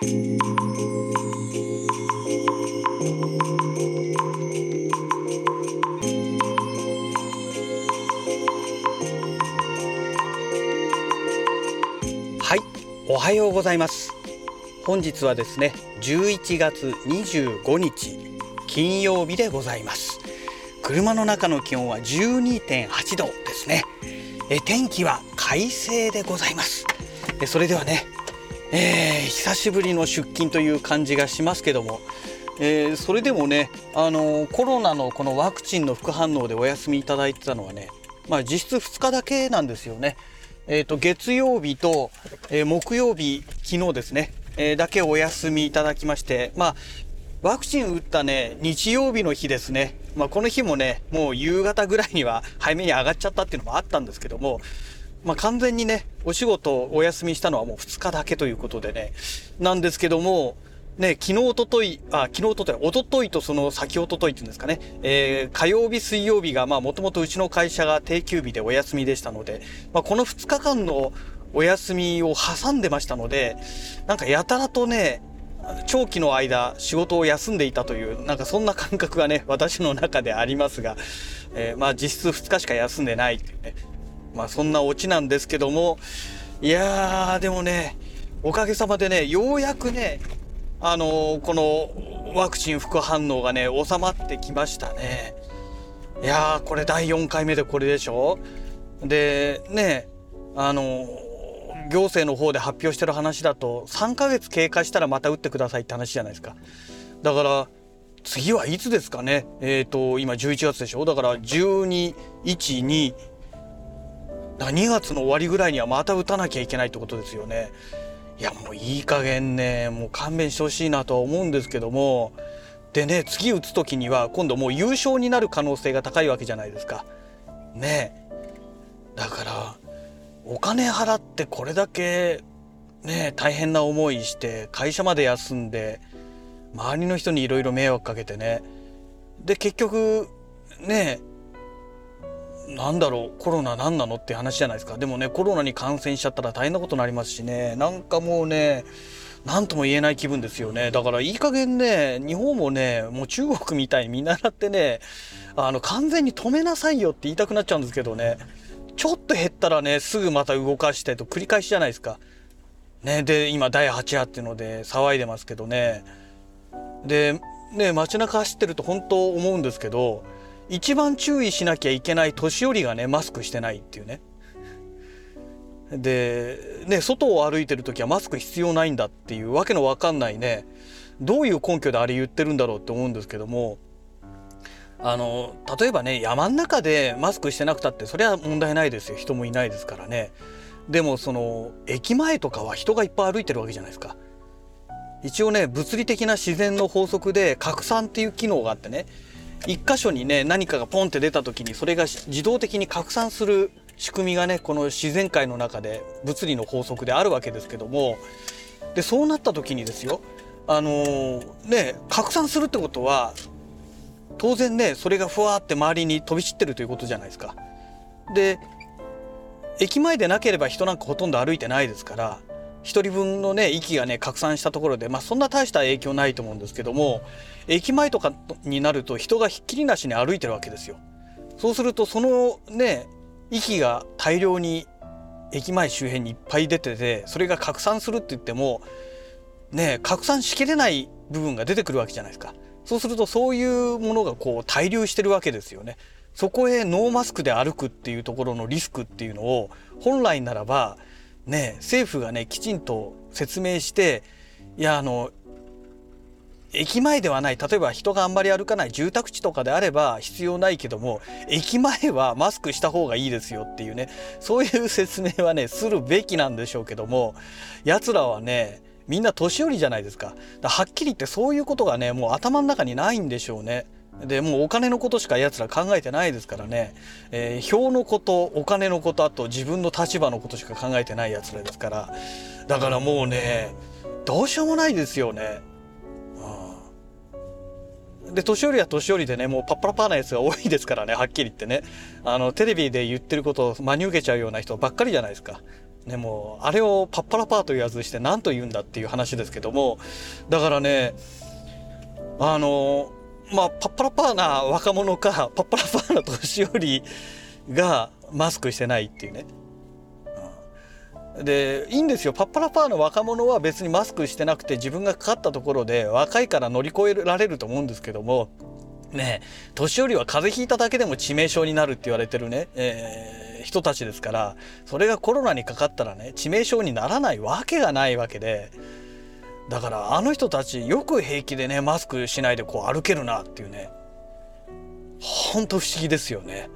はいおはようございます。本日はですね11月25日金曜日でございます。車の中の気温は12.8度ですね。え天気は快晴でございます。えそれではね、えー、久しぶりの出勤という感じがしますけどもえー、それでもね、あのー、コロナのこのワクチンの副反応でお休みいただいてたのはね、まあ、実質2日だけなんですよね。えーと、月曜日と、え、木曜日、昨日ですね、え、だけお休みいただきまして、まあ、ワクチン打ったね、日曜日の日ですね、まあ、この日もね、もう夕方ぐらいには早めに上がっちゃったっていうのもあったんですけども、まあ、完全にね、お仕事お休みしたのはもう2日だけということでね、なんですけども、ね、昨日、おととい、あ、昨日、おととい、おとといとその先おとといっていうんですかね、えー、火曜日、水曜日が、まあ、もともとうちの会社が定休日でお休みでしたので、まあ、この2日間のお休みを挟んでましたので、なんかやたらとね、長期の間仕事を休んでいたという、なんかそんな感覚がね、私の中でありますが、えー、まあ実質2日しか休んでないっていうね、まあそんなオチなんですけども、いやー、でもね、おかげさまでね、ようやくね、あのこのワクチン副反応がね、収まってきましたね。いやー、これ第4回目でこれでしょ？で、ね、あの行政の方で発表してる話だと、3ヶ月経過したらまた打ってくださいって話じゃないですか。だから、次はいつですかね？えっ、ー、と、今11月でしょ？だから12、1、2、2月の終わりぐらいにはまた打たなきゃいけないってことですよね。いやもういい加減ねもう勘弁してほしいなとは思うんですけどもでね次打つ時には今度もう優勝になる可能性が高いわけじゃないですか。ねだからお金払ってこれだけね大変な思いして会社まで休んで周りの人にいろいろ迷惑かけてねで結局ねなんだろうコロナ何なのって話じゃないですか。でもねコロナに感染しちゃったら大変なことになりますしね。なんかもうね何とも言えない気分ですよね。だからいい加減ね日本もねもう中国みたいに見習ってねあの完全に止めなさいよって言いたくなっちゃうんですけどね。ちょっと減ったらねすぐまた動かしてと繰り返しじゃないですか。ね、で今第8波っていうので騒いでますけどね。でね街中走ってると本当思うんですけど一番注意しなきゃいけない年寄りがねマスクしてないっていうね。でね外を歩いてる時はマスク必要ないんだっていうわけのわかんないね。どういう根拠であれ言ってるんだろうって思うんですけども。あの例えばね山ん中でマスクしてなくたってそれは問題ないですよ。人もいないですからね。でもその駅前とかは人がいっぱい歩いてるわけじゃないですか。一応ね物理的な自然の法則で拡散っていう機能があってね。一箇所にね何かがポンって出た時にそれが自動的に拡散する仕組みがねこの自然界の中で物理の法則であるわけですけどもでそうなった時にですよあのー、ね拡散するってことは当然ねそれがふわって周りに飛び散ってるということじゃないですか。で駅前でなければ人なんかほとんど歩いてないですから1人分のね息がね拡散したところでまあそんな大した影響ないと思うんですけども駅前とかになると人がひっきりなしに歩いてるわけですよ。そうするとそのね息が大量に駅前周辺にいっぱい出ててそれが拡散するって言ってもね拡散しきれない部分が出てくるわけじゃないですか。そうするとそういうものがこう滞留してるわけですよね。そこへノーマスクで歩くっていうところのリスクっていうのを本来ならばね政府がねきちんと説明していやあの駅前ではない例えば人があんまり歩かない住宅地とかであれば必要ないけども駅前はマスクした方がいいですよっていうねそういう説明はねするべきなんでしょうけどもやつらはねみんな年寄りじゃないですかかはっきり言ってそういうことがねもう頭の中にないんでしょうね。でもうお金のことしかやつら考えてないですからね、えー、票のことお金のことあと自分の立場のことしか考えてないやつらですから。だからもうねどうしようもないですよね。で年寄りは年寄りでねもうパッパラパーなやつが多いですからねはっきり言ってね。あのテレビで言ってることを真に受けちゃうような人ばっかりじゃないですか。ね、もう、あれをパッパラパーというやつして何と言うんだっていう話ですけども、だからね、あの、まあ、パッパラパーな若者か、パッパラパーな年寄りがマスクしてないっていうね。でいいんですよパッパラパーの若者は別にマスクしてなくて自分がかかったところで若いから乗り越えられると思うんですけどもね年寄りは風邪ひいただけでも致命傷になるって言われてるね、えー、人たちですからそれがコロナにかかったらね致命傷にならないわけがないわけでだからあの人たちよく平気でねマスクしないでこう歩けるなっていうね。ほんと不思議ですよね。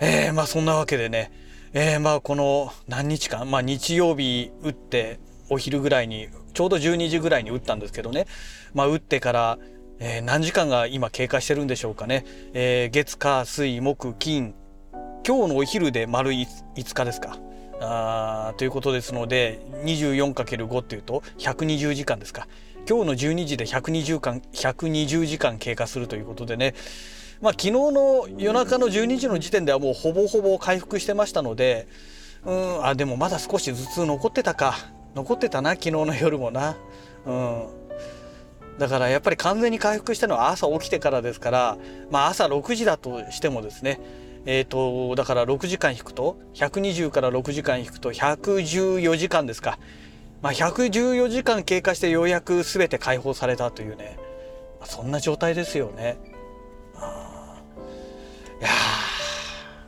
うん、えー、まあそんなわけでね。えー、まあこの何日間、まあ、日曜日打ってお昼ぐらいにちょうど12時ぐらいに打ったんですけどね、まあ、打ってから、えー、何時間が今経過してるんでしょうかね、えー、月火水木金今日のお昼で丸 5, 5日ですか。あということですので 24×5 っていうと120時間ですか。今日の12時で120間120時間経過するということでね。まあ、昨日の夜中の12時の時点ではもうほぼほぼ回復してましたのでうんあでもまだ少し頭痛残ってたか。残ってたな昨日の夜もな。うん。だからやっぱり完全に回復したのは朝起きてからですから、まあ、朝6時だとしてもですねえーと、だから6時間引くと120から6時間引くと114時間ですか、まあ、114時間経過してようやく全て解放されたというね。そんな状態ですよね。いや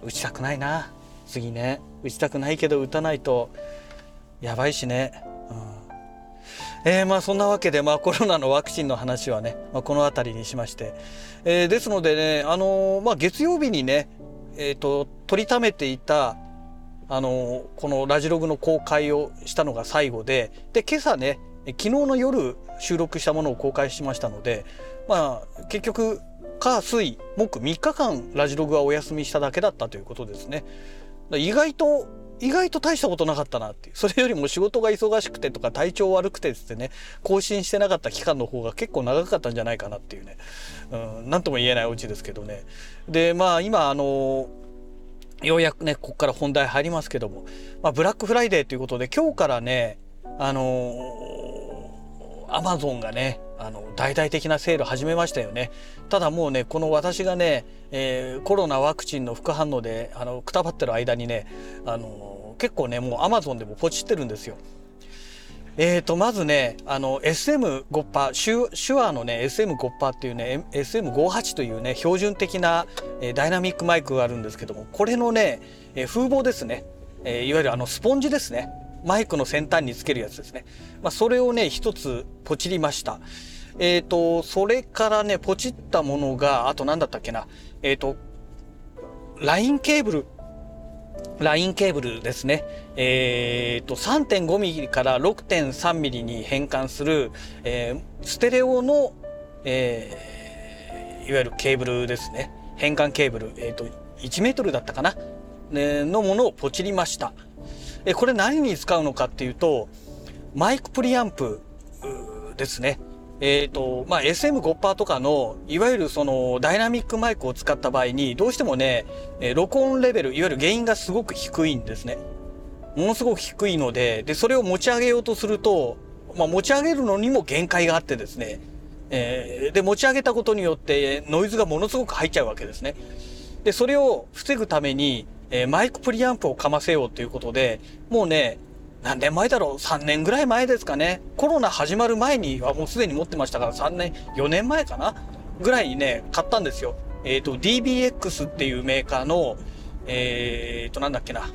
打ちたくないな。次ね。打ちたくないけど打たないとやばいしね。えー、まあそんなわけで、まあ、コロナのワクチンの話はね、まあ、この辺りにしまして、えー、ですのでね、あの、まあ、月曜日にね、えーと、取りためていた、あのこのラジログの公開をしたのが最後でで今朝ね昨日の夜収録したものを公開しましたので、まあ、結局火水木3日間ラジログはお休みしただけだったということですね。意外と意外と大したことなかったなっていう。それよりも仕事が忙しくてとか体調悪くてってね更新してなかった期間の方が結構長かったんじゃないかなっていうね。何、うん、とも言えないオチですけどね。でまあ今あのようやくねここから本題入りますけども、まあ、ブラックフライデーということで今日からねあのアマゾンがねあの大々的なセール始めましたよね。ただもうねこの私がね、えー、コロナワクチンの副反応であのくたばってる間にねあの結構ねもうアマゾンでもポチってるんですよ。えーとまずねあの SM5 パーシュシュアのね SM5 パーっていうね SM58 というね標準的な、えー、ダイナミックマイクがあるんですけどもこれのね、えー、風防ですね、えー、いわゆるあのスポンジですね。マイクの先端につけるやつですね、まあ、それをね一つポチりました。えっ、ー、と、それからね、ポチったものが、あと何だったっけな。えっ、ー、と、LINE ケーブル。LINE ケーブルですね。えっ、ー、と、3.5ミリから6.3ミリに変換する、えー、ステレオの、えー、いわゆるケーブルですね。変換ケーブル。えっ、と、1メートルだったかな、ね、のものをポチりました。えこれ何に使うのかっていうと、マイクプリアンプですね。えっ、ー、と、まあ、SM5 パーとかの、いわゆるそのダイナミックマイクを使った場合に、どうしてもね、え録音レベル、いわゆる原因がすごく低いんですね。ものすごく低いので、で、それを持ち上げようとすると、まあ、持ち上げるのにも限界があってですね、えー、で、持ち上げたことによってノイズがものすごく入っちゃうわけですね。で、それを防ぐために、えー、マイクプリアンプをかませようということで、もうね、何年前だろう ?3 年ぐらい前ですかね。コロナ始まる前にはもうすでに持ってましたから3年、4年前かな？ぐらいにね、買ったんですよ。えっ、ー、と、DBX っていうメーカーの、えっ、ー、と、なんだっけな。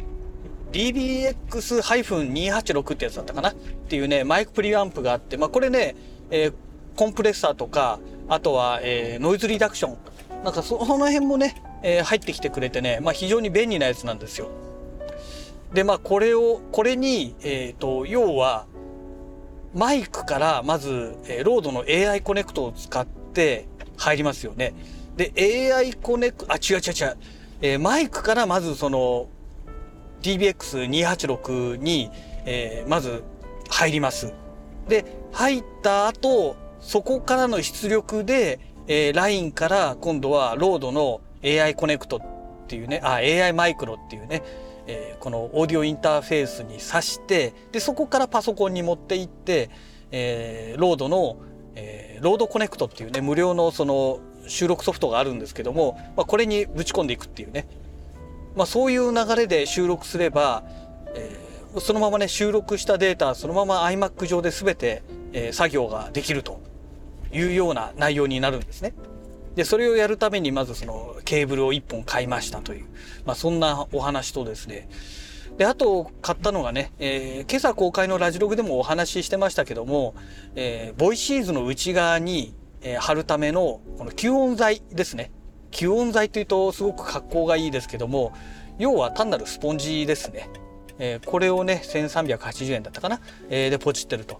DBX-286 ってやつだったかな？っていうね、マイクプリアンプがあって、まあこれね、えー、コンプレッサーとか、あとは、えー、ノイズリダクション。なんかその辺もね、えー、入ってきてくれてね、まあ非常に便利なやつなんですよ。でまあこれをこれに、えーと、要はマイクからまず、えー、ロードの AI コネクトを使って入りますよね。で AI コネクあ違う違う違う、えー、マイクからまずその DBX286 に、えー、まず入ります。で入った後そこからの出力で、えー、ラインから今度はロードの AI コネクトっていうねあ AI マイクロっていうねえー、このオーディオインターフェースに挿してでそこからパソコンに持っていって、えー、ロードの、えー、ロードコネクトっていうね無料のその収録ソフトがあるんですけども、まあ、これにぶち込んでいくっていうね、まあ、そういう流れで収録すれば、えー、そのままね収録したデータそのまま iMac 上で全て、えー、作業ができるというような内容になるんですね。でそれをやるためにまずそのケーブルを1本買いましたという、まあ、そんなお話とですね。であと買ったのがね、えー、今朝公開のラジログでもお話ししてましたけども、えー、ボイシーズの内側に、え、貼るためのこの吸音材ですね。吸音材というとすごく格好がいいですけども要は単なるスポンジですね、えー、これをね1380円だったかな、えー、でポチってると。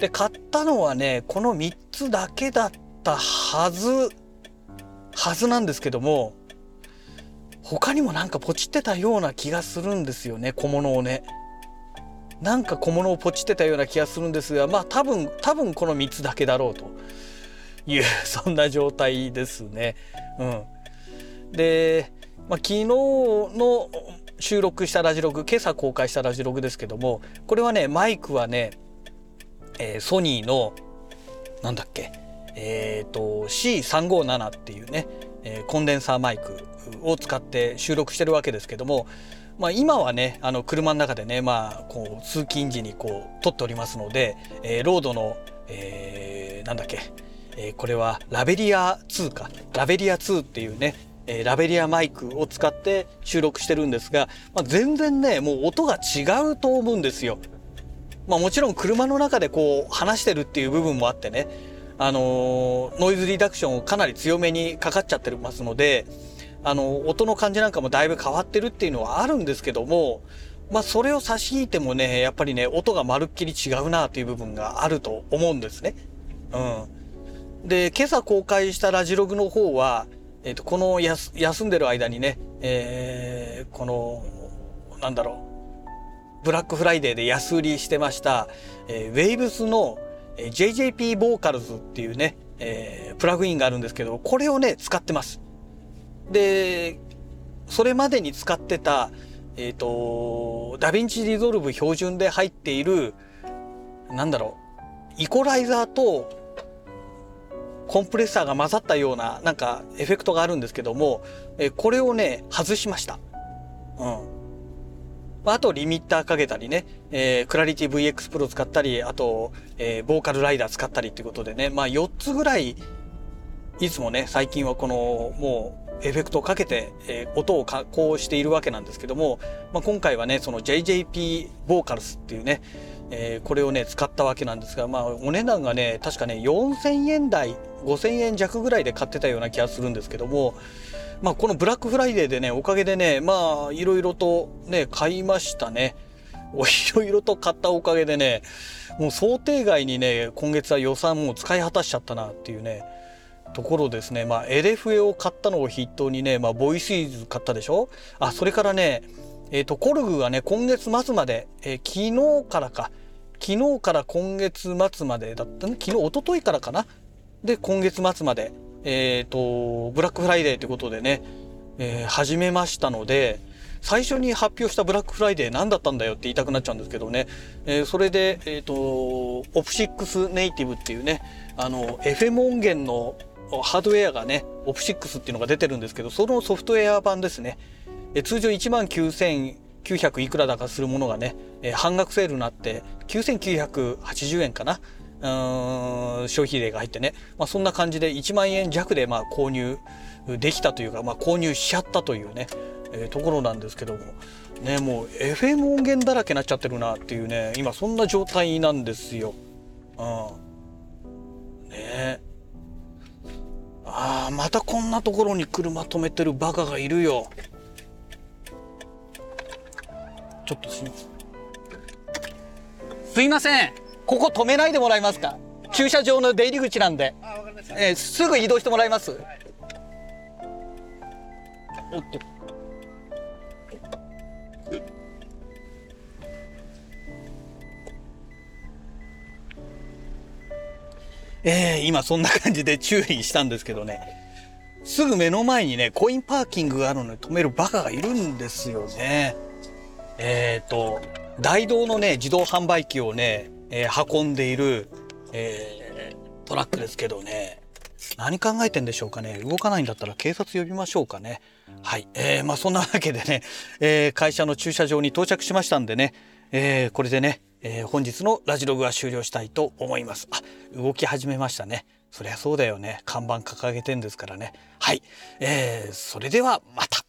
で買ったのはねこの3つだけだったはず。はずなんですけども他にもなんかポチってたような気がするんですよね小物をね。なんか小物をポチってたような気がするんですがまあ多分多分この3つだけだろうという そんな状態ですね。うん、で、まあ、昨日の収録したラジログ今朝公開したラジログですけどもこれはねマイクはね、えー、ソニーのなんだっけえ、ー、と C357 っていうね、えー、コンデンサーマイクを使って収録してるわけですけども、まあ、今はねあの車の中でね、まあ、こう通勤時にこう撮っておりますので、えー、ロードの、えー、なんだっけ、えー、これはラベリア2かラベリア2っていうねえラベリアマイクを使って収録してるんですが、まあ、全然ねもう音が違うと思うんですよ。まあ、もちろん車の中でこう話してるっていう部分もあってねあのノイズリダクションをかなり強めにかかっちゃってますので、あの音の感じなんかもだいぶ変わってるっていうのはあるんですけども、まあそれを差し引いてもね、やっぱりね、音がまるっきり違うなっていう部分があると思うんですね。うん。で、今朝公開したラジログの方は、えっ、ー、と、この休んでる間にね、えー、この、なんだろう、ブラックフライデーで安売りしてました、えー、ウェイブスの JJP ボーカルズっていうね、えー、プラグインがあるんですけど、これをね、使ってます。で、それまでに使ってた、えっ、ー、と、ダヴィンチリゾルブ標準で入っている、なんだろう、イコライザーとコンプレッサーが混ざったような、なんかエフェクトがあるんですけども、えこれをね、外しました。うん。あとリミッターかけたりね、えー、クラリティ VX プロ使ったり、あと、えー、ボーカルライダー使ったりっていうことでね、まあ4つぐらい、いつもね、最近はこの、もう、エフェクトをかけて、えー、音を加工しているわけなんですけども、まあ、今回はね、その JJP ボーカルスっていうね、えー、これをね、使ったわけなんですが、まあ、お値段がね、確かね、4000円台、5000円弱ぐらいで買ってたような気がするんですけども、まあ、このブラックフライデーでね、おかげでね、まあ、いろいろとね、買いましたね。いろいろと買ったおかげでね、もう想定外にね、今月は予算も使い果たしちゃったなっていうね、ところですね。まあ、エレフエを買ったのを筆頭にね、まあ、ボイスイーズ買ったでしょ？あ、それからね、えっ、ー、と、コルグがね、今月末まで、えー、昨日からか、昨日から今月末までだったね、昨日、一昨日からかな？で、今月末まで、えっ、ー、と、ブラックフライデーということでね、えー、始めましたので、最初に発表したブラックフライデー何だったんだよって言いたくなっちゃうんですけどね、えー、それで、えっ、ー、と、オプシックスネイティブっていうね、あの、FM 音源のハードウェアがね、オプシックスっていうのが出てるんですけど、そのソフトウェア版ですね、えー、通常1万9900いくらだかするものがね、えー、半額セールになって9980円かな。うん消費税が入ってね、まあ、そんな感じで1万円弱でまあ購入できたというか、まあ、購入しちゃったというね、えー、ところなんですけどもねもう FM 音源だらけになっちゃってるなっていうね今そんな状態なんですよ。うん、ねああまたこんなところに車止めてるバカがいるよ。ちょっとすみません。すいません。ここ止めないでもらえますか？駐車場の出入り口なんで、えー、すぐ移動してもらいます、はい、おっと。えー、今そんな感じで注意したんですけどね。すぐ目の前にねコインパーキングがあるのに止めるバカがいるんですよね。えっ、と大道のね自動販売機をね、えー運んでいる、えートラックですけどね。何考えてんでしょうかね。動かないんだったら警察呼びましょうかね。はい、えーまあそんなわけでね、えー会社の駐車場に到着しましたんでね、えーこれでね、えー本日のラジログは終了したいと思います。あ動き始めましたね。そりゃそうだよね。看板掲げてんですからね。はい、えーそれではまた。